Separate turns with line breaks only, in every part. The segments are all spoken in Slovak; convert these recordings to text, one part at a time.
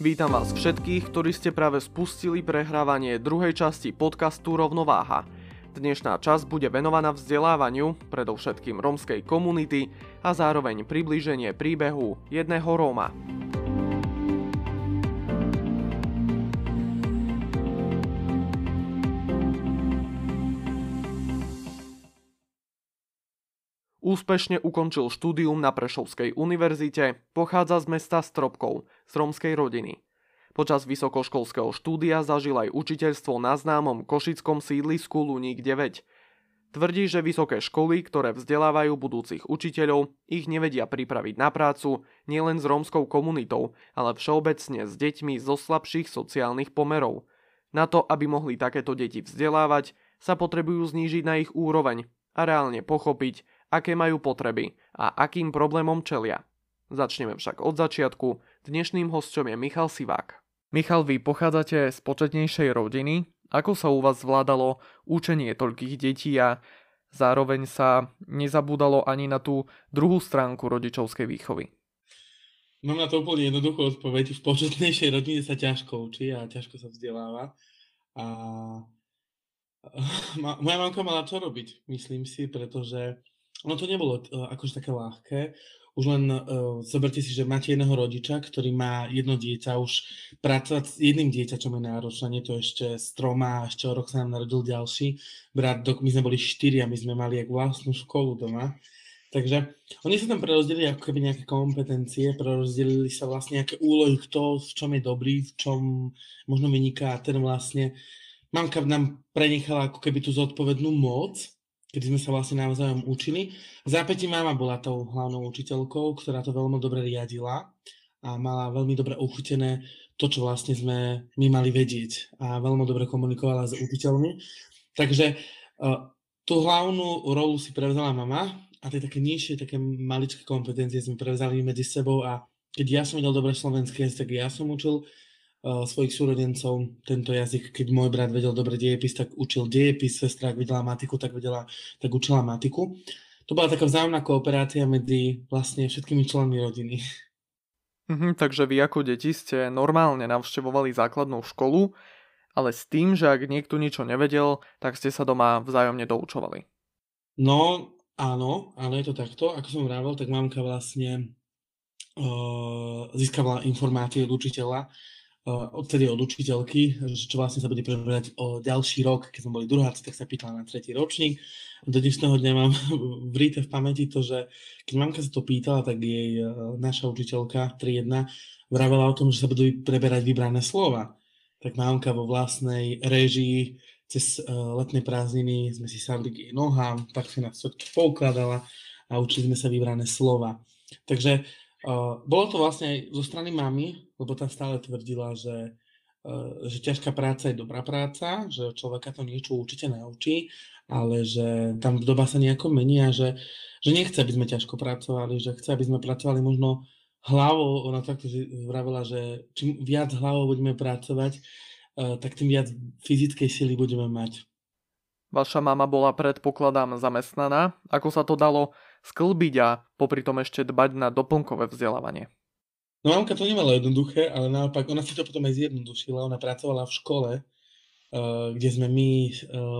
Vítam vás všetkých, ktorí ste práve spustili prehrávanie druhej časti podcastu Rovnováha. Dnešná časť bude venovaná vzdelávaniu, predovšetkým rómskej komunity a zároveň priblíženie príbehu jedného Róma. Úspešne ukončil štúdium na Prešovskej univerzite, pochádza z mesta Stropkov, z romskej rodiny. Počas vysokoškolského štúdia zažil aj učiteľstvo na známom košickom sídlisku Luník 9. Tvrdí, že vysoké školy, ktoré vzdelávajú budúcich učiteľov, ich nevedia pripraviť na prácu nielen s rómskou komunitou, ale všeobecne s deťmi zo slabších sociálnych pomerov. Na to, aby mohli takéto deti vzdelávať, sa potrebujú znížiť na ich úroveň a reálne pochopiť, aké majú potreby a akým problémom čelia. Začneme však od začiatku. Dnešným hostom je Michal Sivák. Michal, vy pochádzate z početnejšej rodiny. Ako sa u vás zvládalo učenie toľkých detí a zároveň sa nezabúdalo ani na tú druhú stránku rodičovskej výchovy?
Mám na to úplne jednoduchú odpoveď. V početnejšej rodine sa ťažko učí a ťažko sa vzdeláva. A moja mamka mala čo robiť, myslím si, pretože ono to nebolo uh, akože také ľahké. Už len uh, zoberte si, že máte jedného rodiča, ktorý má jedno dieťa, už pracovať s jedným dieťačom je náročné, nie to ešte s troma, ešte o rok sa nám narodil ďalší brat, dok, my sme boli štyri a my sme mali jak vlastnú školu doma. Takže oni sa tam prerozdelili ako keby nejaké kompetencie, prerozdelili sa vlastne nejaké úlohy, kto v čom je dobrý, v čom možno vyniká ten vlastne mamka nám prenechala ako keby tú zodpovednú moc kedy sme sa vlastne navzájom učili. V zápäti mama bola tou hlavnou učiteľkou, ktorá to veľmi dobre riadila a mala veľmi dobre uchytené to, čo vlastne sme my mali vedieť a veľmi dobre komunikovala s učiteľmi. Takže uh, tú hlavnú rolu si prevzala mama a tie také nižšie, také maličké kompetencie sme prevzali medzi sebou a keď ja som vedel dobre slovenské tak ja som učil svojich súrodencov tento jazyk. Keď môj brat vedel dobre dejepis, tak učil dejepis, sestra, ak vedela matiku, tak, vedela, tak učila matiku. To bola taká vzájomná kooperácia medzi vlastne všetkými členmi rodiny.
Mhm, takže vy ako deti ste normálne navštevovali základnú školu, ale s tým, že ak niekto niečo nevedel, tak ste sa doma vzájomne doučovali.
No, áno, áno, je to takto. Ako som vravel, tak mamka vlastne uh, získavala informácie od učiteľa, odtedy od učiteľky, čo vlastne sa bude preberať o ďalší rok, keď sme boli druháci, tak sa pýtala na tretí ročník. Do dnešného dňa mám vríte v pamäti to, že keď mamka sa to pýtala, tak jej e, naša učiteľka 3.1 vravela o tom, že sa budú preberať vybrané slova. Tak mamka vo vlastnej režii cez e, letné prázdniny sme si sadli k jej nohám, tak si nás všetky poukladala a učili sme sa vybrané slova. Takže Uh, bolo to vlastne aj zo strany mamy, lebo tá stále tvrdila, že, uh, že ťažká práca je dobrá práca, že človeka to niečo určite naučí, ale že tam doba sa nejako mení a že, že nechce, aby sme ťažko pracovali, že chce, aby sme pracovali možno hlavou, ona takto vravila, že čím viac hlavou budeme pracovať, uh, tak tým viac fyzickej sily budeme mať.
Vaša mama bola predpokladám zamestnaná. Ako sa to dalo sklbiť a popri tom ešte dbať na doplnkové vzdelávanie?
No mamka to nemala jednoduché, ale naopak ona si to potom aj zjednodušila. Ona pracovala v škole, eh, kde sme my eh,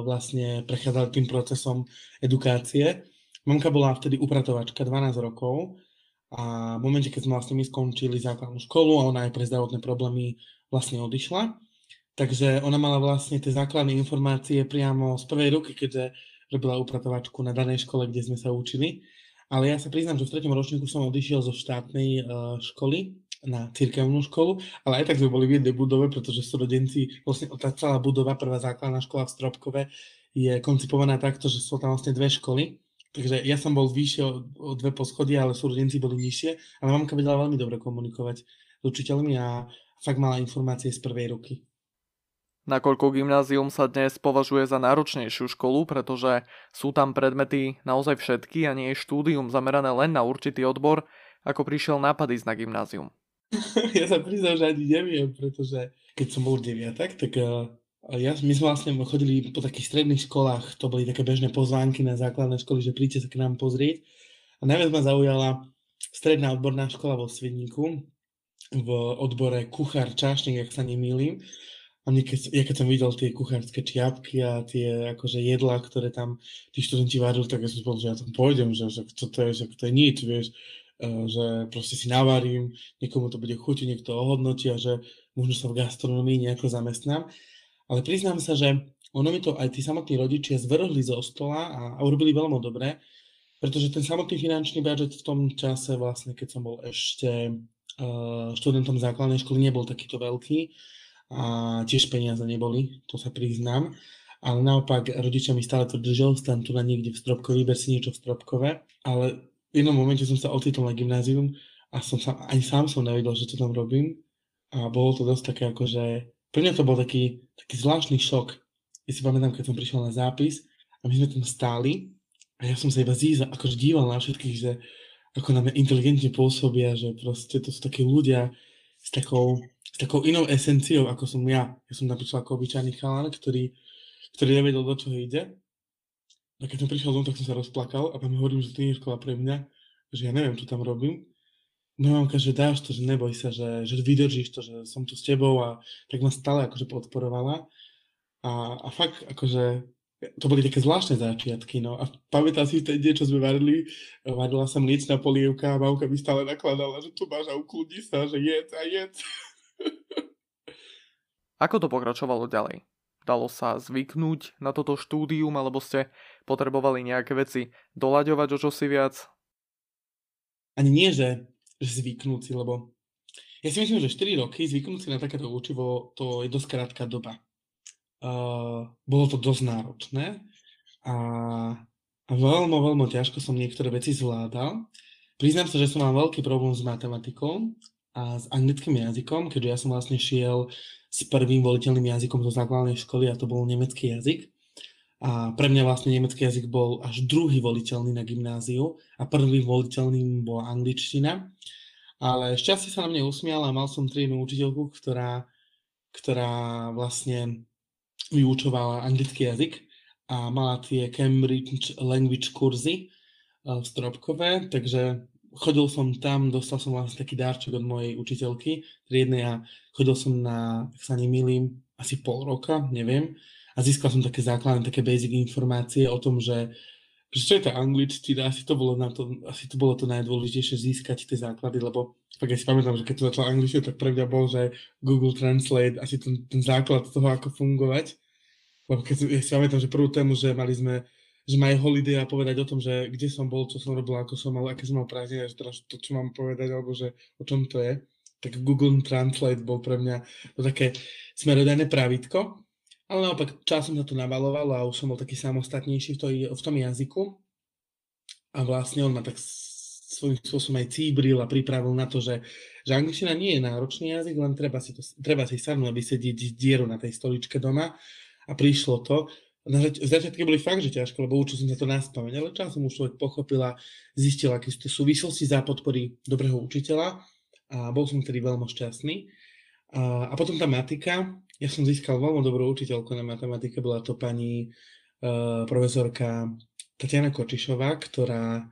vlastne prechádzali tým procesom edukácie. Mamka bola vtedy upratovačka 12 rokov a v momente, keď sme vlastne my skončili základnú školu a ona aj pre zdravotné problémy vlastne odišla, Takže ona mala vlastne tie základné informácie priamo z prvej ruky, keďže robila upratovačku na danej škole, kde sme sa učili. Ale ja sa priznám, že v treťom ročníku som odišiel zo štátnej uh, školy na cirkevnú školu, ale aj tak sme boli v jednej budove, pretože súrodenci, vlastne tá celá budova, prvá základná škola v Stropkove je koncipovaná takto, že sú tam vlastne dve školy. Takže ja som bol vyššie o dve poschodia, ale súrodenci boli nižšie. Ale mamka vedela veľmi dobre komunikovať s učiteľmi a fakt mala informácie z prvej ruky.
Nakoľko gymnázium sa dnes považuje za náročnejšiu školu, pretože sú tam predmety naozaj všetky a nie je štúdium zamerané len na určitý odbor, ako prišiel nápad ísť na gymnázium.
ja sa priznám, že ani neviem, pretože keď som bol deviatak, tak uh, ja, my sme vlastne chodili po takých stredných školách, to boli také bežné pozvánky na základné školy, že príďte sa k nám pozrieť. A najviac ma zaujala stredná odborná škola vo Svidníku, v odbore kuchár čašník, ak sa nemýlim. A keď, ja keď som videl tie kuchárske čiapky a tie akože jedlá, ktoré tam tí študenti varili, tak ja som povedal, že ja tam pôjdem, že, že čo to je, že to je nič, vieš, uh, že proste si navarím, niekomu to bude chutiť, niekto ohodnotí a že možno sa v gastronomii nejako zamestnám. Ale priznám sa, že ono mi to aj tí samotní rodičia zvrhli zo stola a, a urobili veľmi dobre, pretože ten samotný finančný budget v tom čase, vlastne keď som bol ešte uh, študentom základnej školy, nebol takýto veľký a tiež peniaze neboli, to sa priznám. Ale naopak rodičia mi stále tvrdili, že ostan tu na niekde v Stropkove, vyber si niečo v Stropkove. Ale v jednom momente som sa ocitol na gymnázium a som sa, ani sám som nevedel, že čo tam robím. A bolo to dosť také ako, že pre mňa to bol taký, taký zvláštny šok. Ja si pamätám, keď som prišiel na zápis a my sme tam stáli a ja som sa iba zíza, akože díval na všetkých, že ako na mňa inteligentne pôsobia, že proste to sú takí ľudia s takou s takou inou esenciou, ako som ja. Ja som napísal ako obyčajný chalán, ktorý, ktorý nevedel, do čoho ide. A keď som prišiel domov, tak som sa rozplakal a tam hovorím, že to nie je škola pre mňa, že ja neviem, čo tam robím. No mamka, že dáš to, že neboj sa, že, že vydržíš to, že som tu s tebou a tak ma stále akože podporovala. A, a fakt akože to boli také zvláštne začiatky, no. A pamätám si ten deň, čo sme varili, varila som mliečná polievka a mamka mi stále nakladala, že tu máš a ukludni sa, že jedz a jedz.
Ako to pokračovalo ďalej? Dalo sa zvyknúť na toto štúdium, alebo ste potrebovali nejaké veci doľaďovať o čosi viac?
Ani nie, že, že zvyknúť si, lebo ja si myslím, že 4 roky zvyknúť si na takéto učivo, to je dosť krátka doba. Bolo to dosť náročné a, a veľmi, veľmi ťažko som niektoré veci zvládal. Priznám sa, že som mal veľký problém s matematikou a s anglickým jazykom, keďže ja som vlastne šiel s prvým voliteľným jazykom zo základnej školy a to bol nemecký jazyk. A pre mňa vlastne nemecký jazyk bol až druhý voliteľný na gymnáziu a prvým voliteľným bola angličtina. Ale šťastie sa na mne usmiala a mal som triednu učiteľku, ktorá, ktorá vlastne vyučovala anglický jazyk a mala tie Cambridge Language kurzy v Stropkove, takže chodil som tam, dostal som vlastne taký dárček od mojej učiteľky triednej a chodil som na, ak sa nemýlim, asi pol roka, neviem. A získal som také základné, také basic informácie o tom, že, že čo je tá angličtina, asi to bolo, na to, asi to bolo to najdôležitejšie získať tie základy, lebo tak ja si pamätám, že keď som začal angličtinu, tak pre mňa bol, že Google Translate, asi ten, ten základ toho, ako fungovať. Lebo keď si pamätám, že prvú tému, že mali sme že majú holiday a povedať o tom, že kde som bol, čo som robil, ako som mal, aké som mal prázdniny, že teraz to, čo mám povedať, alebo že o čom to je. Tak Google Translate bol pre mňa to také smerodajné pravítko. Ale naopak časom sa to nabaloval a už som bol taký samostatnejší v, to, v tom jazyku. A vlastne on ma tak svojím spôsobom aj cíbril a pripravil na to, že, že angličtina nie je náročný jazyk, len treba si, to, treba si sadnúť, aby sedieť dieru na tej stoličke doma. A prišlo to na zač- začiatky boli fakt, že ťažké, lebo učil som sa to na spameň, ale časom už človek pochopil a zistil, aké sú súvislosti za podpory dobrého učiteľa a bol som vtedy veľmi šťastný. A, a potom tá matika, ja som získal veľmi dobrú učiteľku na matematike, bola to pani uh, profesorka Tatiana Kočišová, ktorá,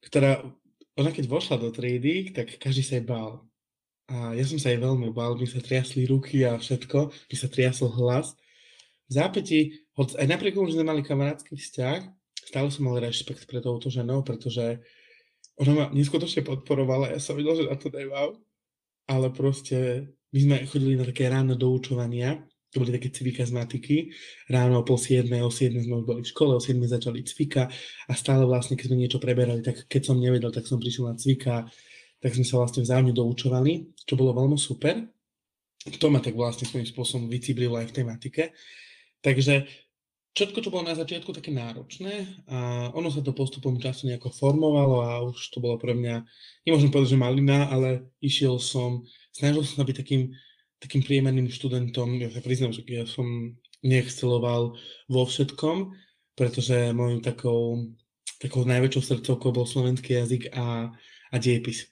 ktorá, ona keď vošla do triedy, tak každý sa jej bál. A ja som sa jej veľmi bál, mi sa triasli ruky a všetko, mi sa triasol hlas. V zápäti Hoď aj napriek tomu, že sme mali kamarátsky vzťah, stále som mal rešpekt pre touto ženou, pretože ona ma neskutočne podporovala, ja som videl, že na to nemám, ale proste my sme chodili na také ráno doučovania, to boli také cvika z matiky, ráno o pol siedme, o siedme sme už boli v škole, o siedme začali cvika a stále vlastne, keď sme niečo preberali, tak keď som nevedel, tak som prišiel na cvika, tak sme sa vlastne vzájomne doučovali, čo bolo veľmi super. To ma tak vlastne svojím spôsobom vycibrilo aj v tej matike. Takže všetko, čo bolo na začiatku také náročné a ono sa to postupom času nejako formovalo a už to bolo pre mňa, nemôžem povedať, že malina, ale išiel som, snažil som sa byť takým, takým priemerným študentom. Ja sa priznám, že ja som neexceloval vo všetkom, pretože mojou takou, takou najväčšou srdcovkou bol slovenský jazyk a, a diepis.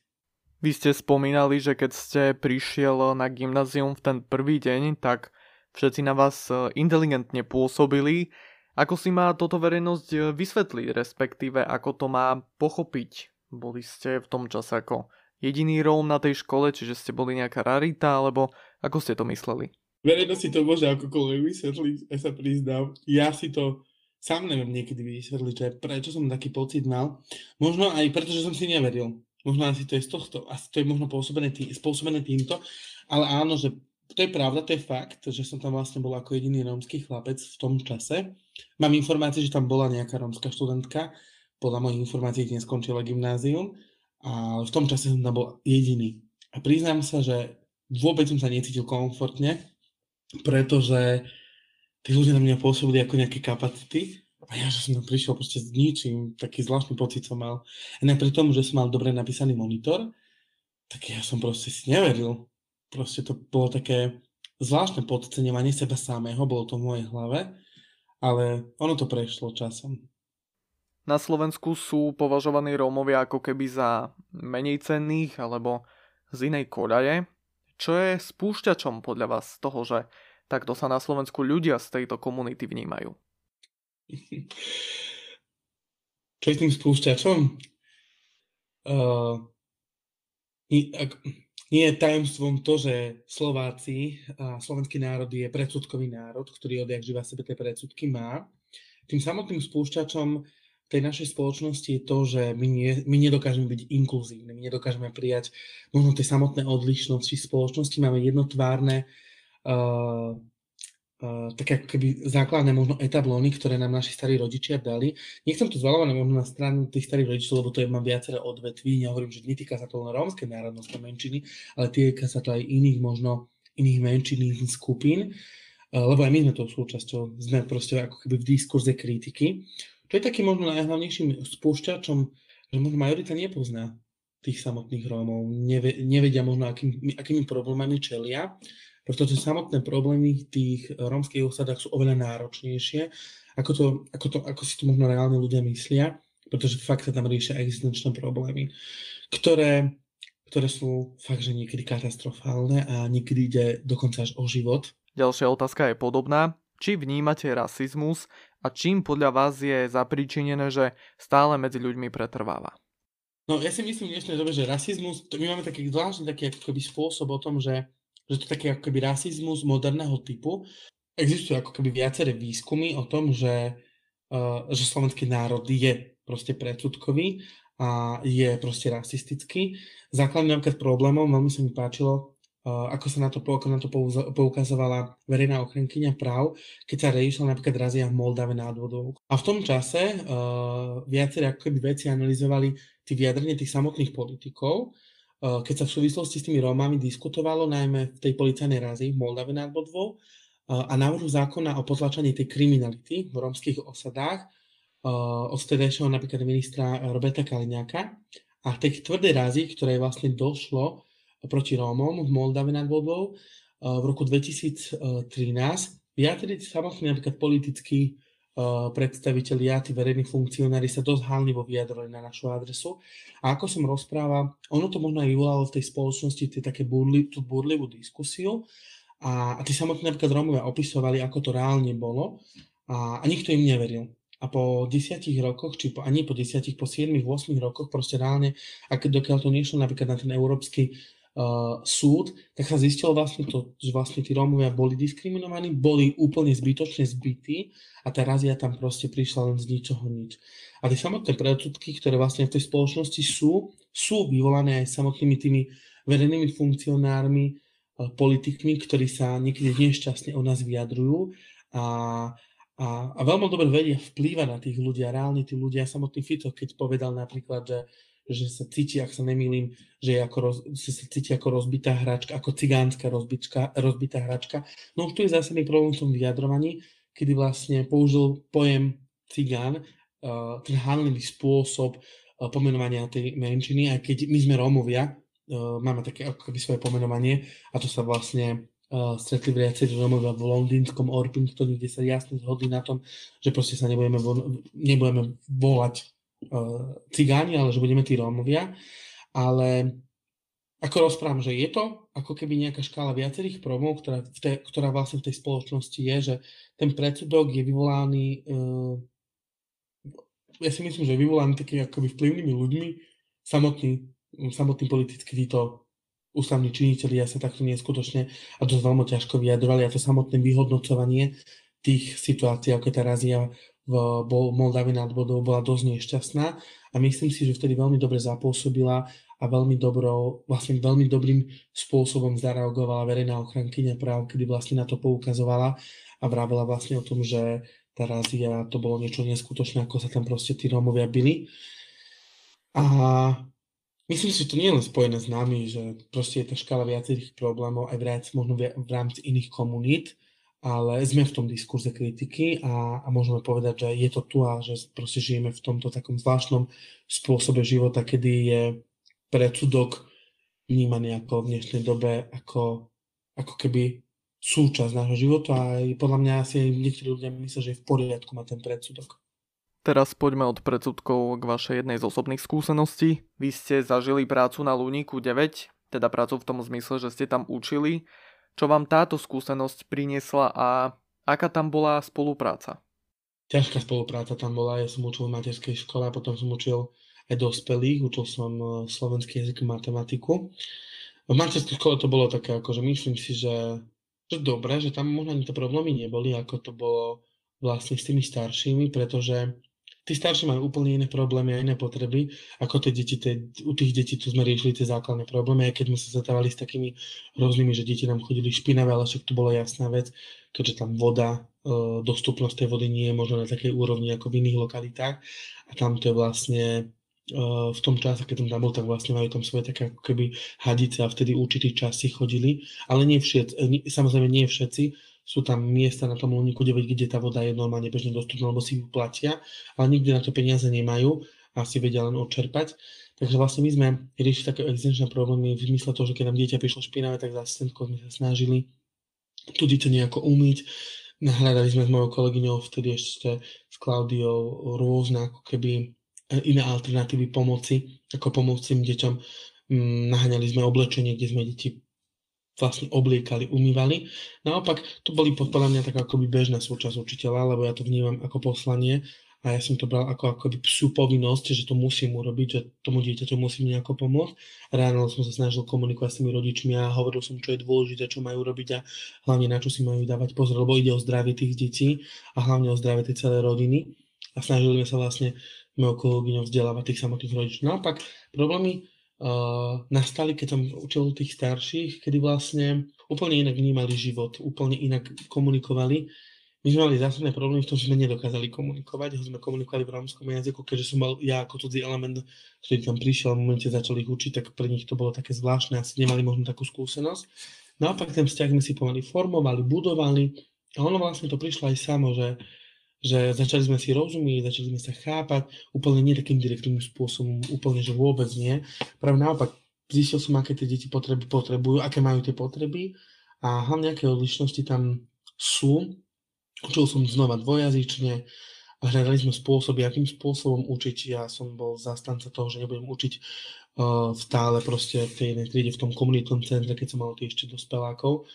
Vy ste spomínali, že keď ste prišiel na gymnázium v ten prvý deň, tak všetci na vás e, inteligentne pôsobili. Ako si má toto verejnosť e, vysvetliť, respektíve ako to má pochopiť? Boli ste v tom čase ako jediný Róm na tej škole, čiže ste boli nejaká rarita, alebo ako ste to mysleli?
Verejnosť si to môže akokoľvek vysvetliť, ja sa priznám. Ja si to sám neviem niekedy vysvetliť, že prečo som taký pocit mal. Možno aj preto, že som si neveril. Možno asi to je z tohto, asi to je možno spôsobené, tý, spôsobené týmto, ale áno, že to je pravda, to je fakt, že som tam vlastne bol ako jediný rómsky chlapec v tom čase. Mám informácie, že tam bola nejaká rómska študentka, podľa mojich informácií dnes skončila gymnázium, ale v tom čase som tam bol jediný. A priznám sa, že vôbec som sa necítil komfortne, pretože tí ľudia na mňa pôsobili ako nejaké kapacity a ja, že som tam prišiel proste s ničím, taký zvláštny pocit som mal. A napriek tomu, že som mal dobre napísaný monitor, tak ja som proste si neveril. Proste to bolo také zvláštne podceňovanie seba samého, bolo to v mojej hlave, ale ono to prešlo časom.
Na Slovensku sú považovaní Rómovia ako keby za menej cenných alebo z inej koľaje. Čo je spúšťačom podľa vás toho, že takto sa na Slovensku ľudia z tejto komunity vnímajú?
Čo je tým spúšťačom? Uh, nie je tajomstvom to, že Slováci a slovenský národ je predsudkový národ, ktorý odjak živa sebe tie predsudky má. Tým samotným spúšťačom tej našej spoločnosti je to, že my, nie, my nedokážeme byť inkluzívni, my nedokážeme prijať možno tie samotné odlišnosti spoločnosti, máme jednotvárne uh, také ako keby základné možno etablóny, ktoré nám naši starí rodičia dali. Nechcem to zvalovať možno na stranu tých starých rodičov, lebo to je, mám viaceré odvetví, nehovorím, že netýka sa to len rómskej národnosti menšiny, ale týka sa to aj iných možno iných menšín, iných skupín, uh, lebo aj my sme to súčasťou, sme proste ako keby v diskurze kritiky. Čo je taký možno najhlavnejším spúšťačom, že možno majorita nepozná tých samotných Rómov, nevedia možno, akým, akými problémami čelia pretože samotné problémy v tých rómskych osadách sú oveľa náročnejšie, ako, to, ako, to, ako si to možno reálne ľudia myslia, pretože fakt sa tam riešia existenčné problémy, ktoré, ktoré sú fakt, že niekedy katastrofálne a niekedy ide dokonca až o život.
Ďalšia otázka je podobná. Či vnímate rasizmus a čím podľa vás je zapríčinené, že stále medzi ľuďmi pretrváva?
No ja si myslím v dnešnej dobe, že rasizmus, to my máme taký zvláštny taký ako spôsob o tom, že že to je taký ako keby rasizmus moderného typu. Existujú ako keby viaceré výskumy o tom, že, uh, že slovenský národ je proste predsudkový a je proste rasistický. Základným napríklad problémom, veľmi sa mi páčilo, uh, ako sa na to, ako na to poukazovala verejná ochrankyňa práv, keď sa riešila napríklad razia v Moldave nad vodou. A v tom čase uh, viaceré ako keby veci analyzovali tí vyjadrenie tých samotných politikov keď sa v súvislosti s tými Rómami diskutovalo, najmä v tej policajnej razi v Moldave nad Bodvou, eh, a návrhu zákona o potlačaní tej kriminality v rómskych osadách eh, od vtedajšieho napríklad ministra Roberta Kaliňáka. A tej tvrdej razi, ktoré vlastne došlo proti Rómom v Moldave nad Bodvou v roku 2013, vyjadrili samotný napríklad politický Eh, predstavitelia, tí verejní funkcionári sa dosť hálnivo vyjadrili na našu adresu. A ako som rozprával, ono to možno aj vyvolalo v tej spoločnosti tie také burli, tú burlivú diskusiu a, a tí samotní napríklad Rómovia opisovali, ako to reálne bolo a, a nikto im neveril. A po desiatich rokoch, či po, ani po desiatich, po 7, 8 rokoch, proste reálne, ak dokiaľ to nešlo napríklad na ten európsky uh, súd, tak sa zistilo vlastne to, že vlastne tí Rómovia boli diskriminovaní, boli úplne zbytočne zbytí a tá razia tam proste prišla len z ničoho nič. A tie samotné predsudky, ktoré vlastne v tej spoločnosti sú, sú vyvolané aj samotnými tými verejnými funkcionármi, uh, politikmi, ktorí sa niekedy nešťastne o nás vyjadrujú a a, a veľmi dobre vedia vplývať na tých ľudí a reálne tí ľudia, samotný Fico, keď povedal napríklad, že že sa cíti, ak sa nemýlim, že, ako roz, že sa cíti ako rozbitá hračka, ako cigánska rozbička, rozbitá hračka. No už tu je zásadný problém v tom vyjadrovaní, kedy vlastne použil pojem cigán, uh, ten hanlivý spôsob uh, pomenovania tej menšiny, aj keď my sme Rómovia, uh, máme také ako keby svoje pomenovanie a to sa vlastne uh, stretli viacerí Rómovia v londýnskom Orpingtone, kde sa jasne zhodli na tom, že proste sa nebudeme, vo, nebudeme volať cigáni, ale že budeme tí Rómovia. Ale ako rozprávam, že je to ako keby nejaká škála viacerých problémov, ktorá, v tej, ktorá vlastne v tej spoločnosti je, že ten predsudok je vyvolaný, uh, ja si myslím, že je vyvolaný takými akoby vplyvnými ľuďmi, samotní samotní politicky títo ústavní činiteľia sa takto neskutočne a dosť veľmi ťažko vyjadrovali a to samotné vyhodnocovanie tých situácií, ako tá razia v Moldavi nad vodou bola dosť nešťastná a myslím si, že vtedy veľmi dobre zapôsobila a veľmi dobrou, vlastne veľmi dobrým spôsobom zareagovala verejná ochrankyňa práv, kedy vlastne na to poukazovala a vravela vlastne o tom, že tá razia to bolo niečo neskutočné, ako sa tam proste tí Rómovia byli. A myslím si, že to nie je len spojené s nami, že proste je to škála viacerých problémov aj v rámci, možno v rámci iných komunít, ale sme v tom diskurze kritiky a, a môžeme povedať, že je to tu a že proste žijeme v tomto takom zvláštnom spôsobe života, kedy je predsudok vnímaný ako v dnešnej dobe ako, ako keby súčasť nášho života a podľa mňa asi niektorí ľudia myslia, že je v poriadku mať ten predsudok.
Teraz poďme od predsudkov k vašej jednej z osobných skúseností. Vy ste zažili prácu na Luníku 9, teda prácu v tom zmysle, že ste tam učili. Čo vám táto skúsenosť priniesla a aká tam bola spolupráca?
Ťažká spolupráca tam bola. Ja som učil v materskej škole a potom som učil aj dospelých. Učil som e, slovenský jazyk a matematiku. V materskej škole to bolo také, akože myslím si, že, že dobre, že tam možno ani tie problémy neboli, ako to bolo vlastne s tými staršími, pretože tí starší majú úplne iné problémy a iné potreby, ako tie deti, tie, u tých detí tu sme riešili tie základné problémy, aj keď sme sa zatávali s takými rôznymi, že deti nám chodili špinavé, ale však to bolo jasná vec, keďže tam voda, e, dostupnosť tej vody nie je možno na takej úrovni ako v iných lokalitách. A tam to je vlastne e, v tom čase, keď tam bol, tak vlastne majú tam svoje také ako keby hadice a vtedy určitý čas si chodili, ale nie všetci, e, samozrejme nie všetci, sú tam miesta na tom Luniku 9, kde tá voda je normálne bežne dostupná, lebo si ju platia, ale nikdy na to peniaze nemajú a si vedia len odčerpať. Takže vlastne my sme riešili také existenčné problémy v zmysle toho, že keď nám dieťa prišlo špinavé, tak za asistentkou sme sa snažili to dieťa nejako umyť. Nahľadali sme s mojou kolegyňou vtedy ešte s Klaudiou rôzne ako keby e, iné alternatívy pomoci, ako pomôcť tým deťom. Mm, naháňali sme oblečenie, kde sme deti vlastne obliekali, umývali. Naopak, to boli podľa mňa tak akoby bežná súčasť učiteľa, lebo ja to vnímam ako poslanie a ja som to bral ako akoby psú povinnosť, že to musím urobiť, že tomu dieťaťu musím nejako pomôcť. Ráno som sa snažil komunikovať s tými rodičmi a hovoril som, čo je dôležité, čo majú robiť a hlavne na čo si majú dávať pozor, lebo ide o zdravie tých detí a hlavne o zdravie tej celej rodiny. A snažili sme sa vlastne mojou kolegyňou vzdelávať tých samotných rodičov. Naopak, problémy uh, nastali, keď som učil tých starších, kedy vlastne úplne inak vnímali život, úplne inak komunikovali. My sme mali zásadné problémy v tom, že sme nedokázali komunikovať, ho sme komunikovali v rómskom jazyku, keďže som mal ja ako cudzí element, ktorý tam prišiel, v momente začali ich učiť, tak pre nich to bolo také zvláštne, asi nemali možno takú skúsenosť. Naopak ten vzťah sme si pomaly formovali, budovali a ono vlastne to prišlo aj samo, že že začali sme si rozumieť, začali sme sa chápať, úplne nie takým direktným spôsobom, úplne, že vôbec nie. Práve naopak, zistil som, aké tie deti potreby potrebujú, aké majú tie potreby a hlavne aké odlišnosti tam sú. Učil som znova dvojazyčne hľadali sme spôsoby, akým spôsobom učiť. Ja som bol zastanca toho, že nebudem učiť uh, stále proste v tej jednej triede v tom komunitnom centre, keď som mal tie ešte dospelákov,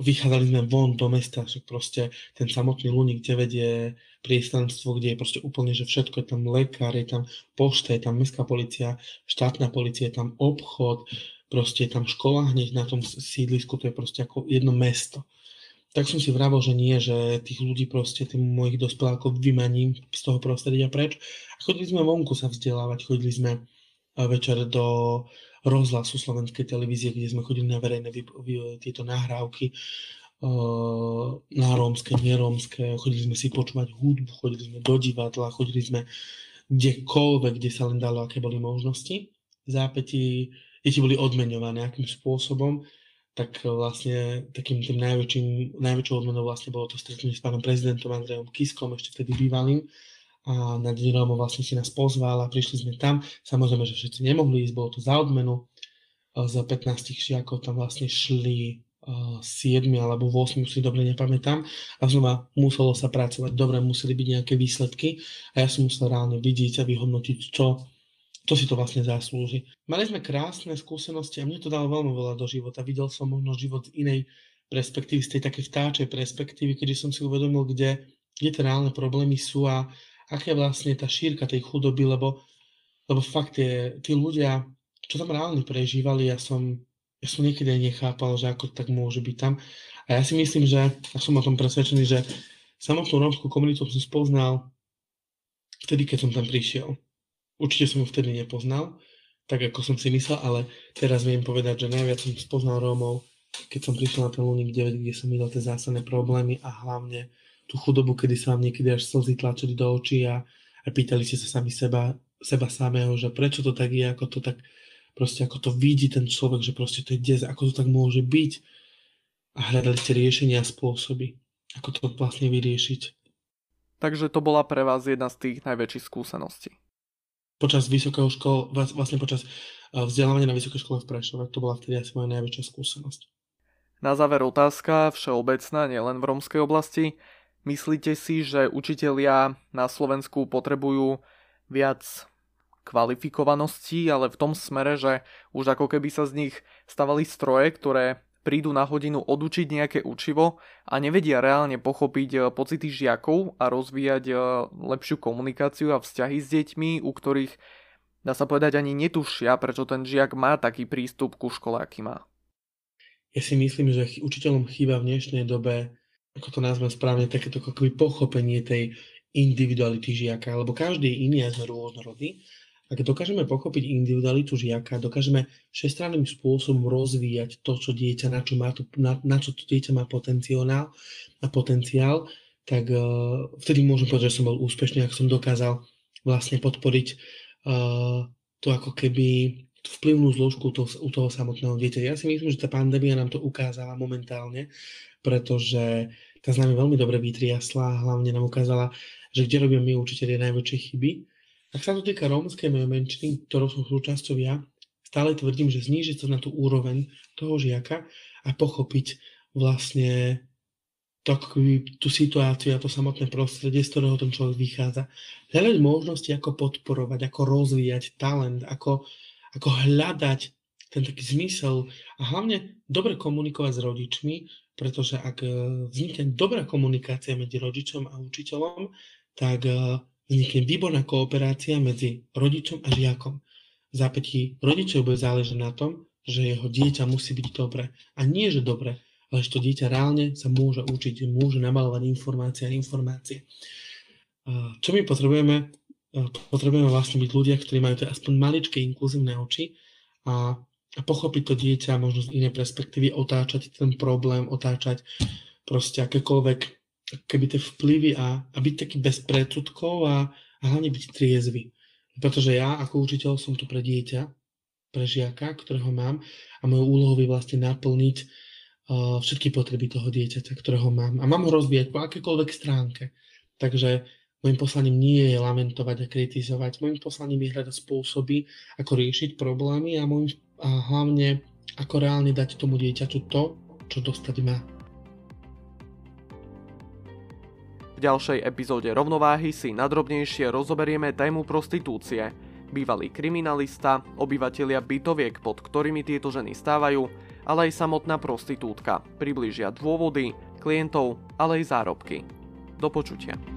vychádzali sme von do mesta, však proste ten samotný Luník 9 je priestranstvo, kde je proste úplne, že všetko je tam lekár, je tam pošta, je tam mestská policia, štátna policia, je tam obchod, proste je tam škola hneď na tom sídlisku, to je proste ako jedno mesto. Tak som si vravil, že nie, že tých ľudí proste, tým mojich dospelákov vymaním z toho prostredia preč. A chodili sme vonku sa vzdelávať, chodili sme večer do rozhlasu slovenskej televízie, kde sme chodili na verejné tieto nahrávky na rómske, nerómske, chodili sme si počúvať hudbu, chodili sme do divadla, chodili sme kdekoľvek, kde sa len dalo, aké boli možnosti. Zápäti deti boli odmeňované akým spôsobom, tak vlastne takým tým najväčším, najväčšou odmenou vlastne bolo to stretnutie s pánom prezidentom Andrejom Kiskom, ešte vtedy bývalým, a na Deň vlastne si nás pozval a prišli sme tam. Samozrejme, že všetci nemohli ísť, bolo to za odmenu. Z 15 žiakov tam vlastne šli 7 alebo 8, si dobre nepamätám. A znova muselo sa pracovať. Dobre, museli byť nejaké výsledky a ja som musel reálne vidieť a vyhodnotiť, čo, čo si to vlastne zaslúži. Mali sme krásne skúsenosti a mne to dalo veľmi veľa do života. Videl som možno život z inej perspektívy, z tej také vtáčej perspektívy, kedy som si uvedomil, kde, kde tie reálne problémy sú a aká je vlastne tá šírka tej chudoby, lebo, lebo fakt je, tí ľudia čo tam reálne prežívali, ja som, ja som niekedy aj nechápal, že ako tak môže byť tam. A ja si myslím, že, ja som o tom presvedčený, že samotnú rómskú komunitu som spoznal vtedy, keď som tam prišiel. Určite som ju vtedy nepoznal, tak ako som si myslel, ale teraz viem povedať, že najviac som spoznal Rómov, keď som prišiel na ten Lunik 9, kde som videl tie zásadné problémy a hlavne tú chudobu, kedy sa vám niekedy až slzy tlačili do očí a, a pýtali ste sa sami seba, seba samého, že prečo to tak je, ako to tak proste ako to vidí ten človek, že proste to je des, ako to tak môže byť a hľadali ste riešenia a spôsoby, ako to vlastne vyriešiť.
Takže to bola pre vás jedna z tých najväčších skúseností.
Počas vysokého škol, vlastne počas eh, vzdelávania na vysokej škole v Prešove, to bola vtedy asi moja najväčšia skúsenosť.
Na záver otázka, všeobecná, nielen v romskej oblasti. Myslíte si, že učitelia na Slovensku potrebujú viac kvalifikovanosti, ale v tom smere, že už ako keby sa z nich stavali stroje, ktoré prídu na hodinu odučiť nejaké učivo a nevedia reálne pochopiť eh, pocity žiakov a rozvíjať eh, lepšiu komunikáciu a vzťahy s deťmi, u ktorých dá sa povedať ani netušia, prečo ten žiak má taký prístup ku škole, aký má.
Ja si myslím, že učiteľom chýba v dnešnej dobe, ako to nazvem správne, takéto pochopenie tej individuality žiaka, lebo každý je iný a sme rôznorodný ak dokážeme pochopiť individualitu žiaka, dokážeme všestranným spôsobom rozvíjať to, čo dieťa, na čo, má to, na, na čo to dieťa má potenciál, a potenciál, tak uh, vtedy môžem povedať, že som bol úspešný, ak som dokázal vlastne podporiť uh, to ako keby vplyvnú zložku to, u toho samotného dieťa. Ja si myslím, že tá pandémia nám to ukázala momentálne, pretože tá s nami veľmi dobre vytriasla a hlavne nám ukázala, že kde robíme my učiteľi najväčšie chyby ak sa to týka rómskej menšiny, ktorou som súčasťou ja, stále tvrdím, že znížiť sa na tú úroveň toho žiaka a pochopiť vlastne to, tú situáciu a to samotné prostredie, z ktorého ten človek vychádza. Hľadať možnosti, ako podporovať, ako rozvíjať talent, ako, ako hľadať ten taký zmysel a hlavne dobre komunikovať s rodičmi, pretože ak e, vznikne dobrá komunikácia medzi rodičom a učiteľom, tak e, vznikne výborná kooperácia medzi rodičom a žiakom. V zápätí rodičov bude záležať na tom, že jeho dieťa musí byť dobré. A nie, že dobré, ale že to dieťa reálne sa môže učiť, môže namalovať informácie a informácie. Čo my potrebujeme? Potrebujeme vlastne byť ľudia, ktorí majú to aspoň maličké inkluzívne oči a, a pochopiť to dieťa možno z inej perspektívy, otáčať ten problém, otáčať proste akékoľvek keby tie vplyvy a, a byť taký bez predsudkov a, a hlavne byť triezvy. Pretože ja ako učiteľ som tu pre dieťa, pre žiaka, ktorého mám a mojou úlohou je vlastne naplniť uh, všetky potreby toho dieťaťa, ktorého mám. A mám ho rozvíjať po akékoľvek stránke. Takže môjim poslaním nie je lamentovať a kritizovať. Môjim poslaním je hľadať spôsoby, ako riešiť problémy a, môjim, a hlavne ako reálne dať tomu dieťaťu to, čo dostať má.
ďalšej epizóde Rovnováhy si nadrobnejšie rozoberieme tému prostitúcie. Bývalý kriminalista, obyvatelia bytoviek, pod ktorými tieto ženy stávajú, ale aj samotná prostitútka. Priblížia dôvody, klientov, ale aj zárobky. Do počutia.